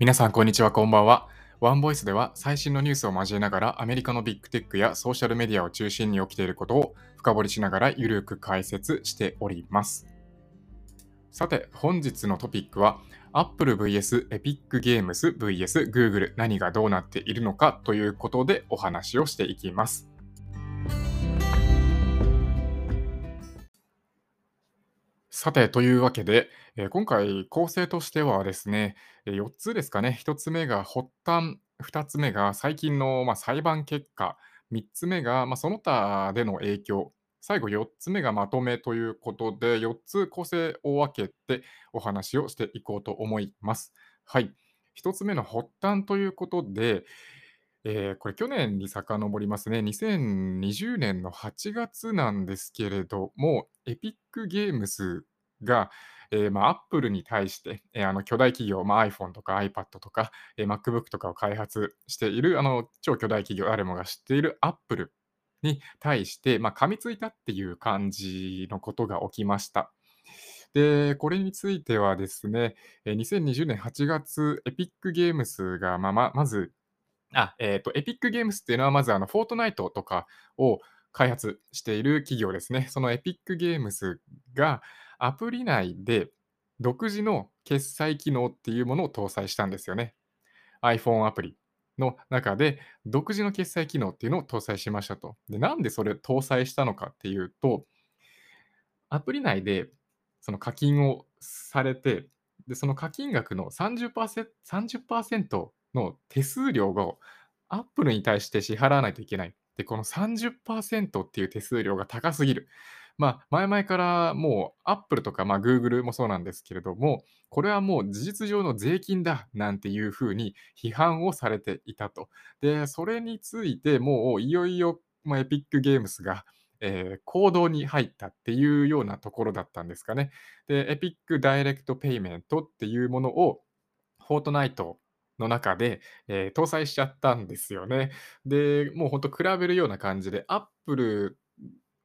皆さん、こんにちは、こんばんは。ワンボイスでは最新のニュースを交えながらアメリカのビッグテックやソーシャルメディアを中心に起きていることを深掘りしながらゆるく解説しております。さて、本日のトピックは Apple vs Epic Games vs Google 何がどうなっているのかということでお話をしていきます。さて、というわけで、えー今回構成としてはですね、え4つですかね。1つ目が発端、2つ目が最近の、まあ、裁判結果、3つ目が、まあ、その他での影響、最後4つ目がまとめということで、4つ構成を分けてお話をしていこうと思います。はい。1つ目の発端ということで、えーこれ去年に遡りますね。2020年の8月なんですけれども、エピックゲームスが、えーまあ、Apple に対して、えーあの巨大企業、まあ、iPhone とか iPad とか、えー MacBook とかを開発しているあの超巨大企業、誰もが知っている Apple に対して、まあ、噛みついたっていう感じのことが起きました。で、これについてはですね、2020年8月、エピックゲームスが、まあまず、あ、えっと、エピックゲームスっていうのは、まず、あの、フォートナイトとかを開発している企業ですね。そのエピックゲームスがアプリ内で独自の決済機能っていうものを搭載したんですよね。iPhone アプリの中で独自の決済機能っていうのを搭載しましたと。で、なんでそれを搭載したのかっていうと、アプリ内でその課金をされて、で、その課金額の30%、30%の手数料を Apple に対して支払わないといけない。で、この30%っていう手数料が高すぎる。まあ、前々からもう Apple とか、まあ、Google もそうなんですけれども、これはもう事実上の税金だなんていうふうに批判をされていたと。で、それについてもういよいよ、まあ、エピックゲームスが、えー行動に入ったっていうようなところだったんですかね。で、エピックダイレクトペイメントっていうものを、フォートナイトの中で、えー搭載しちゃったんですよね。で、もうほんと比べるような感じで、Apple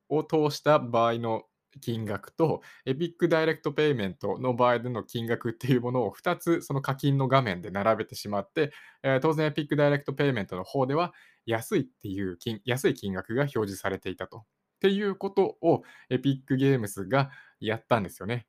を通した場合の金額と、 Epic Direct Payment の場合での金額っていうものを2つその課金の画面で並べてしまって、えー当然 Epic Direct Payment の方では安いっていう金安い金額が表示されていたと。っていうことをエピックゲームスがやったんですよね。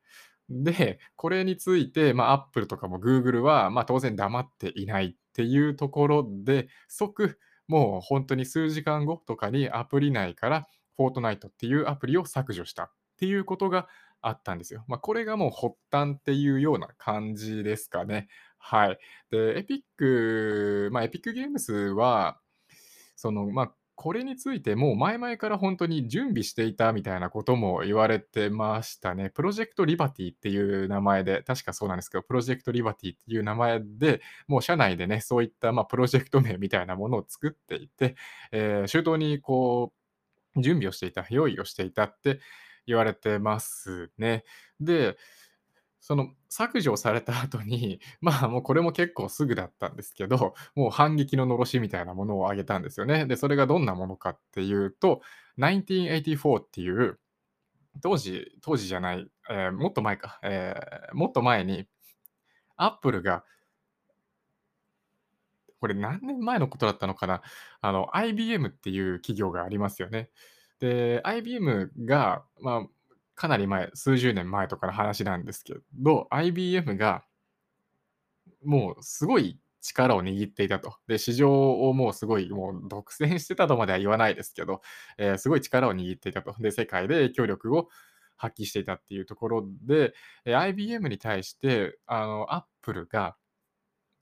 で、これについて、まあ、Apple とかも Google は、まあ、当然黙っていないっていうところで、即、もう本当に数時間後とかにアプリ内からフォートナイトっていうアプリを削除したっていうことがあったんですよ。まあ、これがもう発端っていうような感じですかね。はい。で、エピック、まあ、エピックゲームスは、その、まあ、これについてもう前々から本当に準備していたみたいなことも言われてましたね。プロジェクトリバティっていう名前で、確かそうなんですけど、プロジェクトリバティっていう名前で、もう社内でね、そういった、まあ、プロジェクト名みたいなものを作っていて、えー周到にこう、準備をしていた、用意をしていたって言われてますね。で、その削除された後に、まあもうこれも結構すぐだったんですけど、もう反撃ののろしみたいなものをあげたんですよね。で、それがどんなものかっていうと、1984っていう、当時、当時じゃない、えーもっと前か、えーもっと前に、アップルが、これ何年前のことだったのかな、あの、IBM っていう企業がありますよね。で、IBM が、まあ、かなり前、数十年前とかの話なんですけど、IBM がもうすごい力を握っていたと。で、市場をもうすごいもう独占してたとまでは言わないですけど、えーすごい力を握っていたと。で、世界で影響力を発揮していたっていうところで、えー IBM に対して、あの、Apple が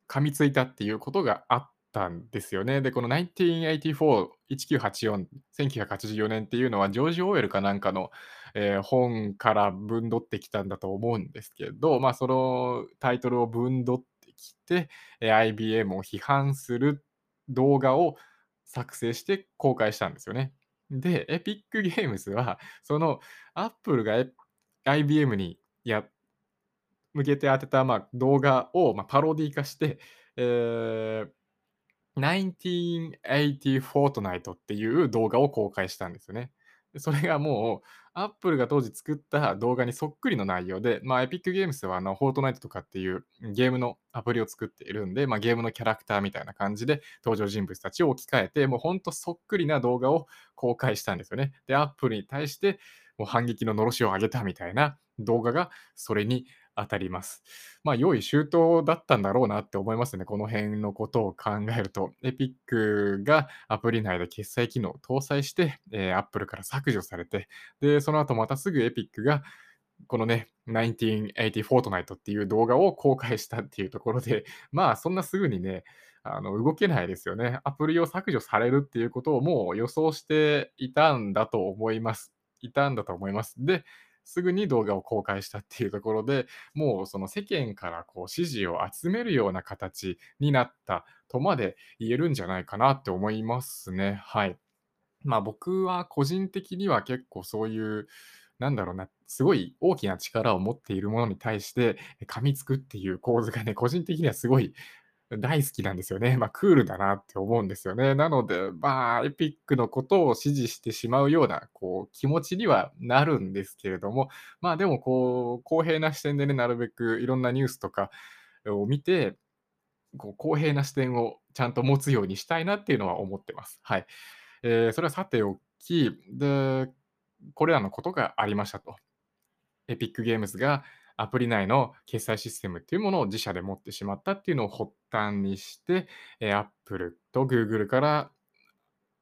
噛みついたっていうことがあったんですよね。で、この1984、1984、1984年っていうのは、ジョージ・オーエルかなんかの、えー本から分取ってきたんだと思うんですけど、まあ、そのタイトルを分取ってきて、えー IBM を批判する動画を作成して公開したんですよね。で、エピックゲームスは、その Apple が IBM にや向けて当てた、まあ、動画を、まあ、パロディ化して、えー1980 Fortnite っていう動画を公開したんですよね。それがもう、アップルが当時作った動画にそっくりの内容で、まあ、エピックゲームスはあの、フォートナイトとかっていうゲームのアプリを作っているんで、まあ、ゲームのキャラクターみたいな感じで登場人物たちを置き換えて、もうほんとそっくりな動画を公開したんですよね。で、アップルに対してもう反撃ののろしを上げたみたいな動画がそれに当たります。まあ、用意周到だったんだろうなって思いますね。この辺のことを考えると。エピックがアプリ内で決済機能を搭載して、えー、Apple から削除されて、で、その後またすぐエピックがこのね、1980フォートナイトっていう動画を公開したっていうところで、まあそんなすぐにね、あの動けないですよね。アプリを削除されるっていうことをもう予想していたんだと思います。いたんだと思います。で、すぐに動画を公開したっていうところで、もうその世間からこう支持を集めるような形になったとまで言えるんじゃないかなって思いますね。はい。まあ僕は個人的には結構そういう、なんだろうな、すごい大きな力を持っているものに対して噛みつくっていう構図がね、個人的にはすごい大好きなんですよね。まあ、クールだなって思うんですよね。なので、まあ、エピックのことを支持してしまうような、こう、気持ちにはなるんですけれども、まあ、でも、こう、公平な視点でね、なるべくいろんなニュースとかを見て、こう公平な視点をちゃんと持つようにしたいなっていうのは思ってます。はい。えー、それはさておき、で、これらのことがありましたと。エピックゲームズがアプリ内の決済システムっていうものを自社で持ってしまったっていうのを発端にして、え Apple と Google から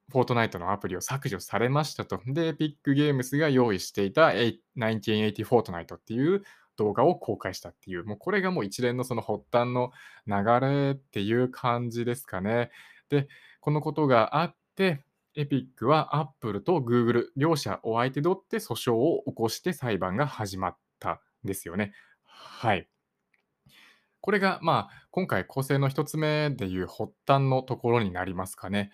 フォートナイトのアプリを削除されましたと。で、ピックゲームスが用意していた1980フォートナイトっていう動画を公開したっていう、もうこれがもう一連のその発端の流れっていう感じですかね。で、このことがあって、エピックは Apple と Google 両者を相手取って訴訟を起こして裁判が始まったですよね。はい。これが、まあ、今回構成の1つ目でいう発端のところになりますかね。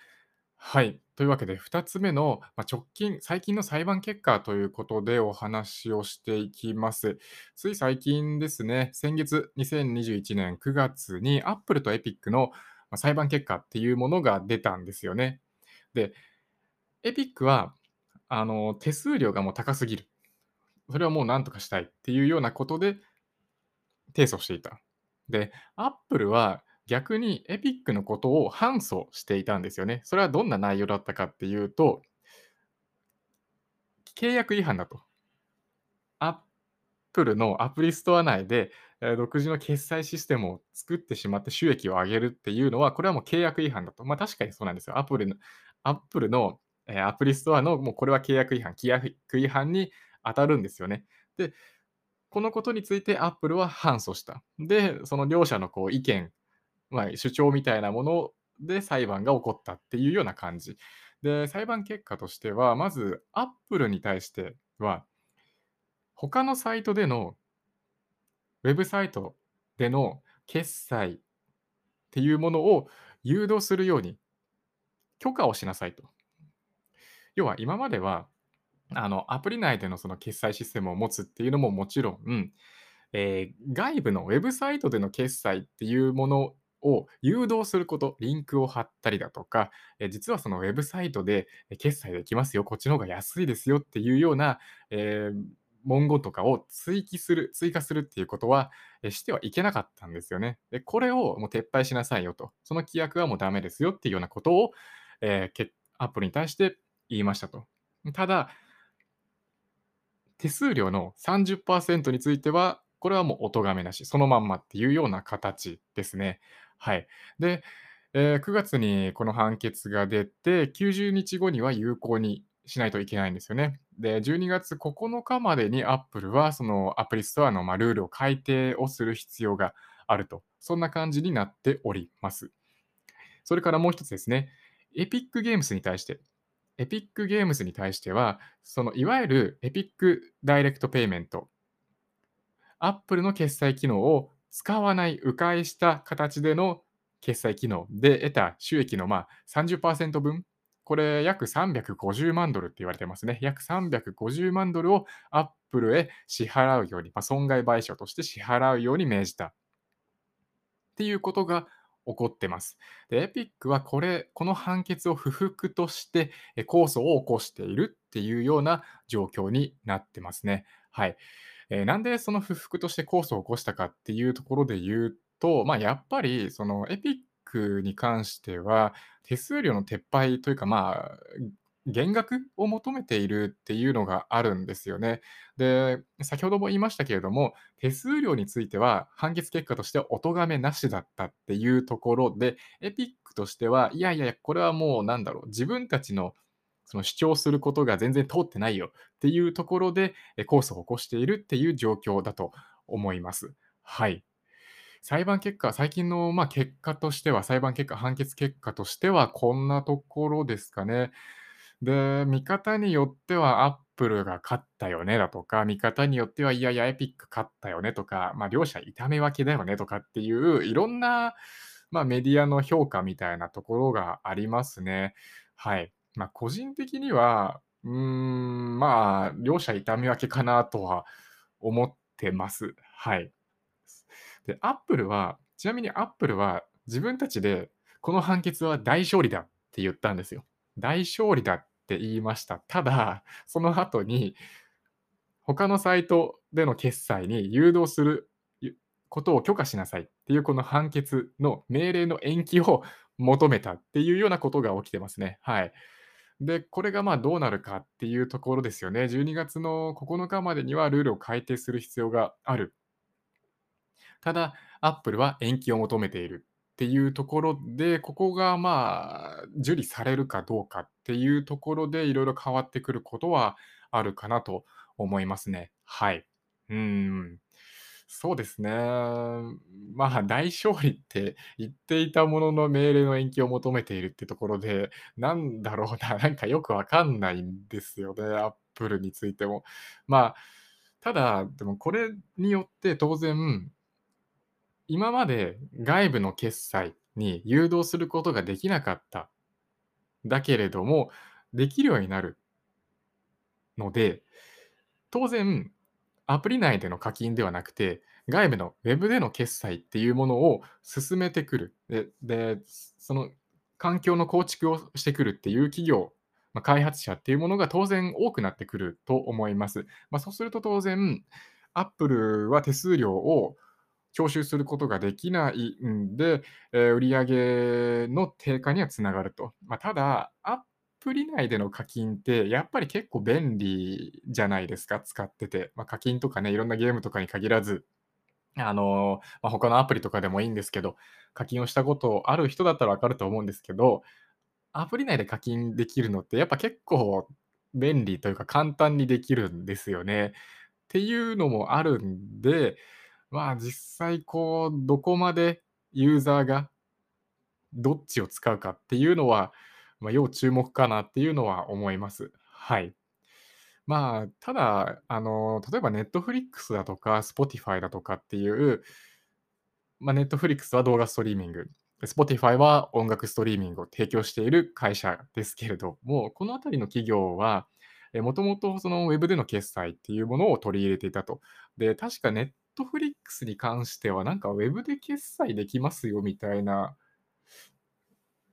はい。というわけで、2つ目の、ま、直近、最近の裁判結果ということでお話をしていきます。つい最近ですね、先月2021年9月に Apple と Epic の、裁判結果っていうものが出たんですよね。で、Epic は、あの、手数料がもう高すぎる。それはもう何とかしたいっていうようなことで提訴していた。で、Apple は逆に Epic のことを反訴していたんですよね。それはどんな内容だったかっていうと、契約違反だと。Apple のアプリストア内で、独自の決済システムを作ってしまって収益を上げるっていうのは、これはもう契約違反だと。まあ確かにそうなんですよ。Apple の Apple の、アプリストアのもうこれは契約違反、規約違反に当たるんですよね。で、このことについてアップルは反訴した。で、その両者のこう意見、まあ、主張みたいなもので裁判が起こったっていうような感じ。で、裁判結果としては、まずアップルに対しては、他のサイトでの、ウェブサイトでの決済っていうものを誘導するように許可をしなさいと。要は今まではあの、アプリ内でのその決済システムを持つっていうのももちろん、えー、外部のウェブサイトでの決済っていうものを誘導すること、リンクを貼ったりだとか、え実はそのウェブサイトで決済できますよ、こっちの方が安いですよっていうような、えー、文言とかを追記する、追加するっていうことは、えしてはいけなかったんですよね。で、これをもう撤廃しなさいよと。その規約はもうダメですよっていうようなことを、えー、アプリに対して言いましたと。ただ、手数料の30%については、これはもうお咎めなし、そのまんまっていうような形ですね。はい。で、えー、9月にこの判決が出て、90日後には有効にしないといけないんですよね。で、12月9日までに Apple はそのアプリストアのまルールを改定をする必要があると。そんな感じになっております。それからもう一つですね。Epic Games に対して、エピックゲームズに対しては、そのいわゆるエピックダイレクトペイメント、Apple の決済機能を使わない、迂回した形での決済機能で得た収益のまあ30%分、これ約350万ドルって言われてますね。約350万ドルを Apple へ支払うように、まあ、損害賠償として支払うように命じた。っていうことが起こってます。で、エピックはこれこの判決を不服として、控訴を起こしているっていうような状況になってますね。はい。え、なんでその不服として控訴を起こしたかっていうところで言うと、ま、やっぱりそのエピックに関しては、手数料の撤廃というか、まあ、減額を求めているっていうのがあるんですよね。で、先ほども言いましたけれども、手数料については判決結果としてお咎めなしだったっていうところで、エピックとしては、いやいやいや、これはもうなんだろう、自分たちのその主張することが全然通ってないよっていうところで、え、控訴を起こしているっていう状況だと思います。はい。裁判結果、最近の、ま、結果としては、裁判結果、判決結果としてはこんなところですかね。で、見方によってはアップルが勝ったよねだとか、見方によっては、いやいや、エピック勝ったよねとか、まあ、両者痛め分けだよねとかっていう、いろんな、まあ、メディアの評価みたいなところがありますね。はい。まあ、個人的には、うーん、まあ、両者痛み分けかなとは思ってます。はい。で、アップルはちなみにアップルは自分たちでこの判決は大勝利だって言ったんですよ。大勝利だっって言いました。ただ、その後に、他のサイトでの決済に誘導することを許可しなさいっていうこの判決の命令の延期を求めたっていうようなことが起きてますね。はい。で、これがまあどうなるかっていうところですよね。12月の9日までにはルールを改定する必要がある。ただ、アップルは延期を求めているっていうところで、ここがまあ、受理されるかどうかっていうところで、いろいろ変わってくることはあるかなと思いますね。はい。うん。そうですね。まあ、大勝利って言っていたものの、命令の延期を求めているってところで、なんだろうな、なんかよくわかんないんですよね、アップルについても。まあ、ただ、でもこれによって当然今まで外部の決済に誘導することができなかった。だけれども、できるようになるので、当然、アプリ内での課金ではなくて、外部のウェブでの決済っていうものを進めてくる。で、でその環境の構築をしてくるっていう企業、まあ、開発者っていうものが当然多くなってくると思います。まあ、そうすると当然、アップルは手数料を徴収することができないんで、えー、売上の低下にはつながると。まあ、ただ、アプリ内での課金ってやっぱり結構便利じゃないですか、使ってて。まあ、課金とかね、いろんなゲームとかに限らず、あの、まあ、他のアプリとかでもいいんですけど、課金をしたことある人だったらわかると思うんですけど、アプリ内で課金できるのってやっぱ結構便利というか簡単にできるんですよね。っていうのもあるんで、まあ、実際こう、どこまでユーザーがどっちを使うかっていうのは、まあ、要注目かなっていうのは思います。はい。まあ、ただ、あの、例えば Netflix だとか Spotify だとかっていう、まあ、Netflix は動画ストリーミング、Spotify は音楽ストリーミングを提供している会社ですけれども、このあたりの企業は、もともとそのウェブでの決済っていうものを取り入れていたと。で、確かトフリックスに関しては、なんかウェブで決済できますよみたいな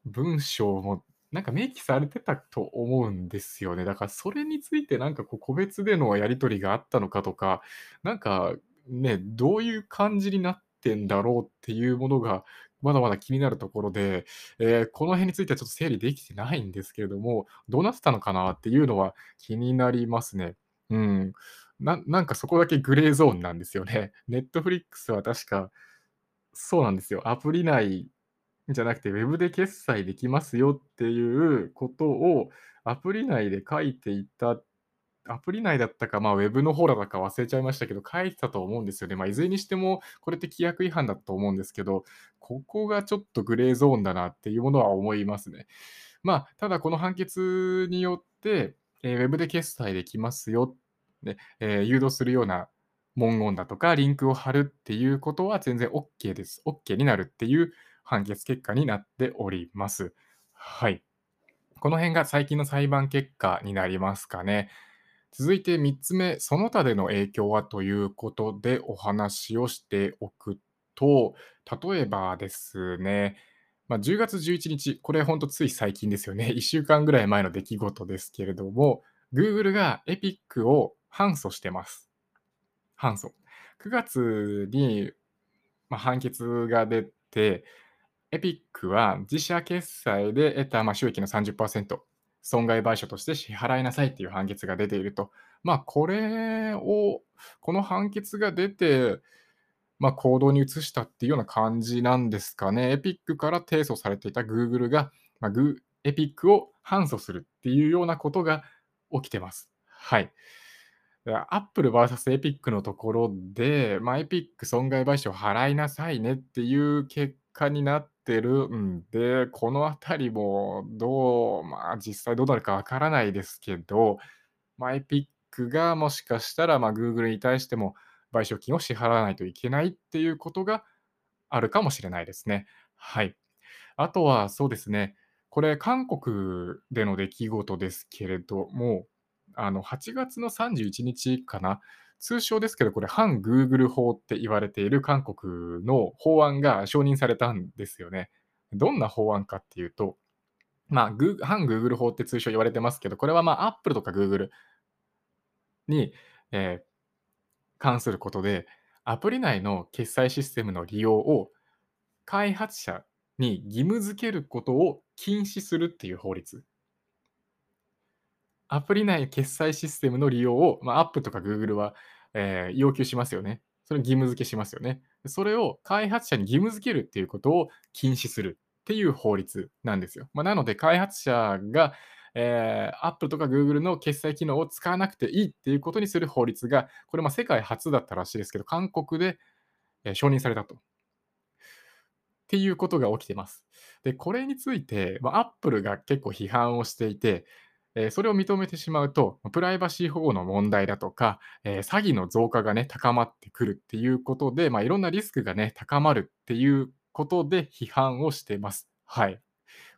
文章もなんか明記されてたと思うんですよね。だからそれについてなんかこう個別でのやり取りがあったのかとか、なんかね、どういう感じになってんだろうっていうものがまだまだ気になるところで、えー、この辺についてはちょっと整理できてないんですけれども、どうなってたのかなっていうのは気になりますね。うん。ななんかそこだけグレーゾーンなんですよね。ネットフリックスは確か、そうなんですよ。アプリ内じゃなくて、ウェブで決済できますよっていうことをアプリ内で書いていた、アプリ内だったか、まあ、ウェブの方だか忘れちゃいましたけど、書いてたと思うんですよね。まあ、いずれにしても、これって規約違反だと思うんですけど、ここがちょっとグレーゾーンだなっていうものは思いますね。まあ、ただこの判決によって、えー、ウェブで決済できますよっね、えー、誘導するような文言だとか、リンクを貼るっていうことは全然 OK です。OK になるっていう判決結果になっております。はい。この辺が最近の裁判結果になりますかね。続いて3つ目、その他での影響はということでお話をしておくと、例えばですね、まあ、10月11日、これほんとつい最近ですよね。1週間ぐらい前の出来事ですけれども、Google が Epic を反訴してます。反訴。9月に、まあ、判決が出て、Epic は自社決済で得た、まあ、収益の30%、損害賠償として支払いなさいっていう判決が出ていると。まあ、これを、この判決が出て、まあ、行動に移したっていうような感じなんですかね。Epic から提訴されていた Google が、まあ、Epic を反訴するっていうようなことが起きてます。はい。アップル VS エピックのところで、まあ、エピック損害賠償払いなさいねっていう結果になってるんで、このあたりもどう、まあ、実際どうなるかわからないですけど、まあ、エピックがもしかしたら、まあ、Google に対しても賠償金を支払わないといけないっていうことがあるかもしれないですね。はい。あとはそうですね、これ韓国での出来事ですけれども、あの、8月の31日かな、通称ですけど、これ、反 Google 法って言われている韓国の法案が承認されたんですよね。どんな法案かっていうと、まあ、グー反 Google 法って通称言われてますけど、これはまあ、Apple とか Google に、えー関することで、アプリ内の決済システムの利用を開発者に義務付けることを禁止するっていう法律。アプリ内決済システムの利用を、まあ、App とか Google は、えー要求しますよね。それを義務付けしますよね。それを開発者に義務付けるっていうことを禁止するっていう法律なんですよ。まあ、なので、開発者が、えー Apple とか Google の決済機能を使わなくていいっていうことにする法律が、これま世界初だったらしいですけど、韓国で、えー承認されたと。っていうことが起きてます。で、これについて、まあ、Apple が結構批判をしていて、えーそれを認めてしまうと、プライバシー保護の問題だとか、えー詐欺の増加がね、高まってくるっていうことで、まあ、いろんなリスクがね、高まるっていうことで批判をしてます。はい。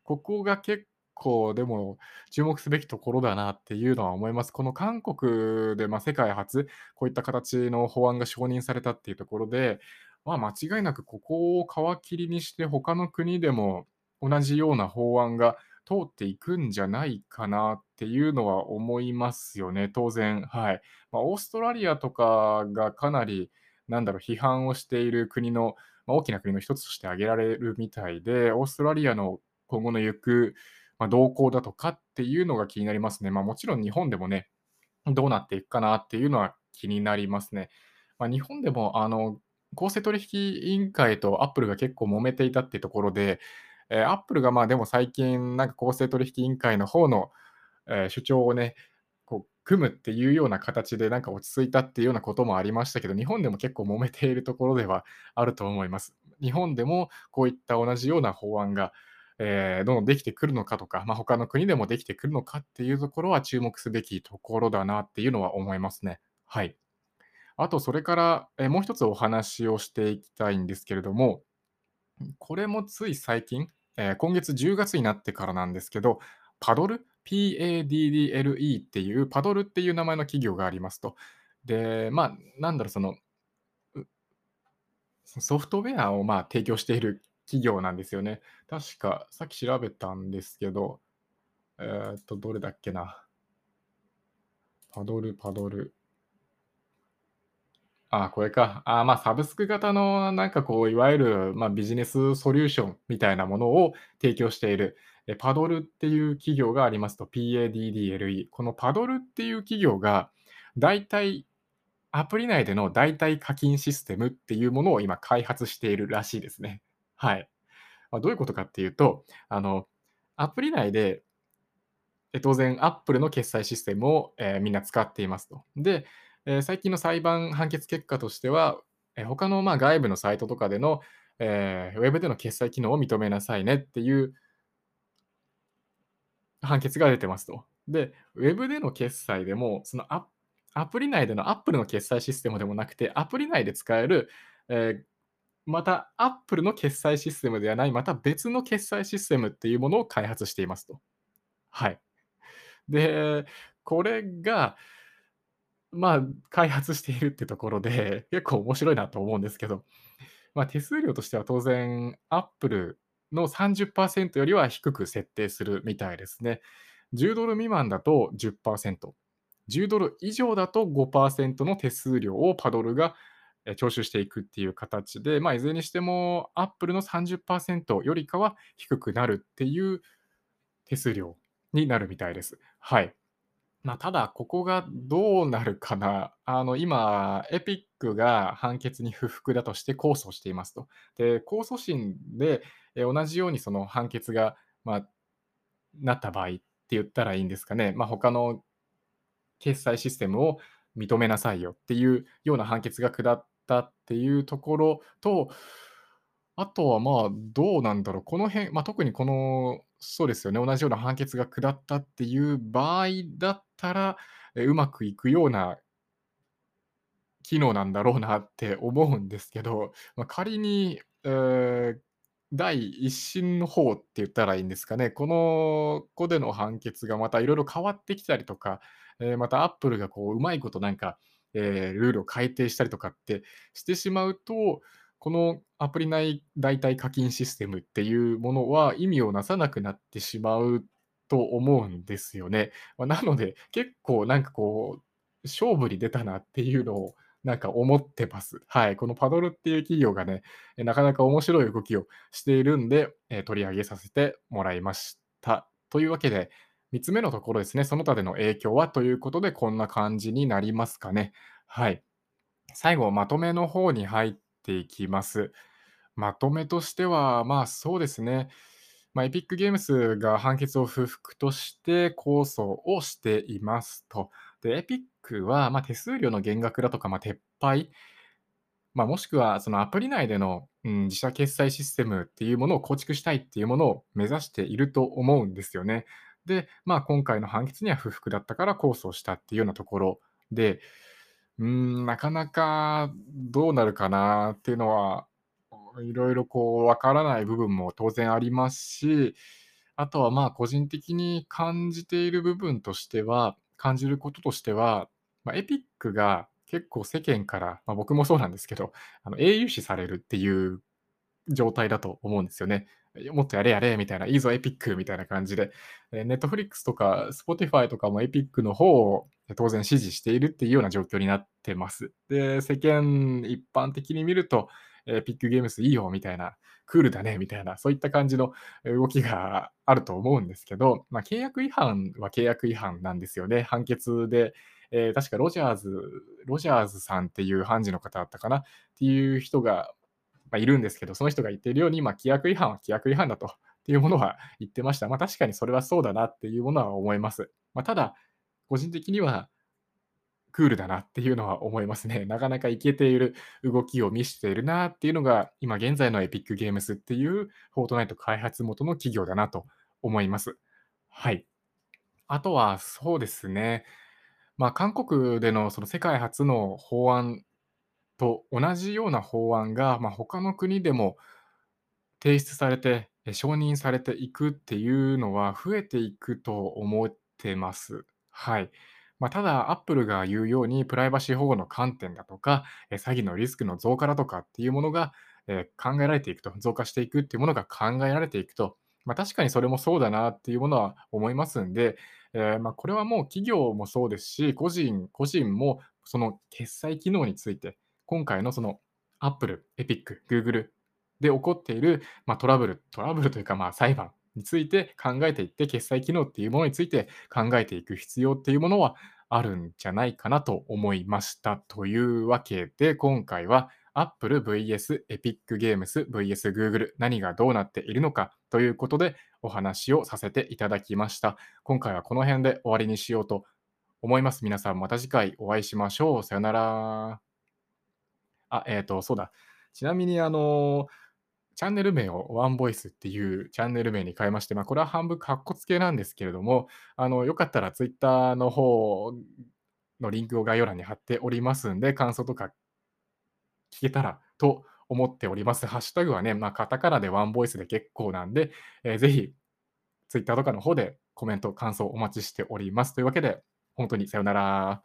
ここが結構でも注目すべきところだなっていうのは思います。この韓国で、まあ、世界初、こういった形の法案が承認されたっていうところで、まあ、間違いなくここを皮切りにして他の国でも同じような法案が通っていくんじゃないかなっていうのは思いますよね、当然。はい。まあ、オーストラリアとかがかなり、なんだろう、批判をしている国の、まあ、大きな国の一つとして挙げられるみたいで、オーストラリアの今後の行く、まあ、動向だとかっていうのが気になりますね。まあ、もちろん日本でもね、どうなっていくかなっていうのは気になりますね。まあ、日本でも、あの、公正取引委員会とアップルが結構揉めていたってところで、えー、アップルがまあでも最近、なんか公正取引委員会の方の、えー主張をね、こう組むっていうような形でなんか落ち着いたっていうようなこともありましたけど、日本でも結構揉めているところではあると思います。日本でもこういった同じような法案が、えーどんどんできてくるのかとか、まあ、他の国でもできてくるのかっていうところは注目すべきところだなっていうのは思いますね。はい。あと、それから、えーもう一つお話をしていきたいんですけれども、これもつい最近、えー今月10月になってからなんですけど、パドル ?PADDLE っていう、パドルっていう名前の企業がありますと。で、まあ、なんだろう、その、ソフトウェアをまあ提供している企業なんですよね。確か、さっき調べたんですけど、えーっと、どれだっけな。パドル、パドル。あ、これか。あ、ま、サブスク型のなんかこう、いわゆる、ま、ビジネスソリューションみたいなものを提供している、え、パドルっていう企業がありますと、PADDLE。このパドルっていう企業が、だいたいアプリ内での代替課金システムっていうものを今開発しているらしいですね。はい。ま、どういうことかっていうと、あの、アプリ内でえ、当然 Apple の決済システムを、えみんな使っていますと。で、えー最近の裁判判決結果としては、え、他の、ま、外部のサイトとかでの、えーウェブでの決済機能を認めなさいねっていう判決が出てますと。で、ウェブでの決済でも、そのアアプリ内での Apple の決済システムでもなくて、アプリ内で使える、えーまた Apple の決済システムではない、また別の決済システムっていうものを開発していますと。はい。で、これが、まあ、開発しているってところで、結構面白いなと思うんですけど、まあ、手数料としては当然、Apple の30%よりは低く設定するみたいですね。10ドル未満だと10%、10ドル以上だと5%の手数料をパドルが徴収していくっていう形で、まあ、いずれにしても Apple の30%よりかは低くなるっていう手数料になるみたいです。はい。まあ、ただ、ここがどうなるかな。あの、今、エピックが判決に不服だとして控訴していますと。で、控訴審で、え同じようにその判決が、まあ、なった場合って言ったらいいんですかね。まあ、他の決済システムを認めなさいよっていうような判決が下ったっていうところと、あとはまあ、どうなんだろう。この辺、まあ、特にこの、そうですよね、同じような判決が下ったっていう場合だったら、え、うまくいくような機能なんだろうなって思うんですけど、まあ、仮に、えー第一審の方って言ったらいいんですかね、このこでの判決がまたいろいろ変わってきたりとか、えーまたアップルがこう、うまいことなんか、えールールを改定したりとかってしてしまうと、このアプリ内代替課金システムっていうものは意味をなさなくなってしまうと思うんですよね。まあ、なので、結構なんかこう、勝負に出たなっていうのをなんか思ってます。はい。このパドルっていう企業がね、なかなか面白い動きをしているんで、え取り上げさせてもらいました。というわけで、3つ目のところですね、その他での影響はということで、こんな感じになりますかね。はい。最後、まとめの方に入っていきます。まとめとしては、まあそうですね。まあ、エピックゲームスが判決を不服として控訴をしていますと。で、エピックは、ま、手数料の減額だとか、ま、撤廃、まあ、もしくはそのアプリ内での、うん、自社決済システムっていうものを構築したいっていうものを目指していると思うんですよね。で、まあ、今回の判決には不服だったから控訴したっていうようなところで、うん、なかなかどうなるかなっていうのは、いろいろこうわからない部分も当然ありますし、あとはまあ個人的に感じている部分としては、感じることとしては、まあ、エピックが結構世間から、まあ、僕もそうなんですけど、あの英雄視されるっていう状態だと思うんですよね。もっとやれやれみたいな、いいぞエピックみたいな感じで、ネットフリックスとか Spotify とかもエピックの方を当然支持しているっていうような状況になってます。で、世間一般的に見ると、エピックゲームスいいよみたいな、クールだねみたいな、そういった感じの動きがあると思うんですけど、まあ、契約違反は契約違反なんですよね。判決で、えー、確かロジャーズ、ロジャーズさんっていう判事の方だったかなっていう人が、まあ、いるんですけど、その人が言っているように、まあ、規約違反は規約違反だというものは言ってました。まあ、確かにそれはそうだなっていうものは思います。まあ、ただ、個人的には、クールだなっていうのは思いますね。なかなかいけている動きを見せているなっていうのが、今現在のエピックゲームスっていうフォートナイト開発元の企業だなと思います。はい。あとはそうですね。まあ、韓国でのその世界初の法案と同じような法案が、まあ、他の国でも提出されて、承認されていくっていうのは増えていくと思ってます。はい。まあ、ただ、アップルが言うように、プライバシー保護の観点だとか、え詐欺のリスクの増加だとかっていうものが、え考えられていくと、増加していくっていうものが考えられていくと、まあ、確かにそれもそうだなっていうものは思いますんで、えー、まこれはもう企業もそうですし、個人、個人もその決済機能について、今回のその Apple、Epic、Google で起こっている、まトラブル、トラブルというかまあ裁判について考えていって、決済機能っていうものについて考えていく必要っていうものはあるんじゃないかなと思いました。というわけで、今回は Apple vs Epic Games vs Google 何がどうなっているのかということでお話をさせていただきました。今回はこの辺で終わりにしようと思います。皆さんまた次回お会いしましょう。さよなら。あ、えっ、ー、と、そうだ。ちなみにあのーチャンネル名をワンボイスっていうチャンネル名に変えまして、まあ、これは半分かっこつけなんですけれども、あの、よかったらツイッターの方のリンクを概要欄に貼っておりますんで、感想とか聞けたらと思っております。ハッシュタグはね、まあ、カタカナでワンボイスで結構なんで、えー、ぜひ、ツイッターとかの方でコメント、感想お待ちしております。というわけで、本当にさよなら。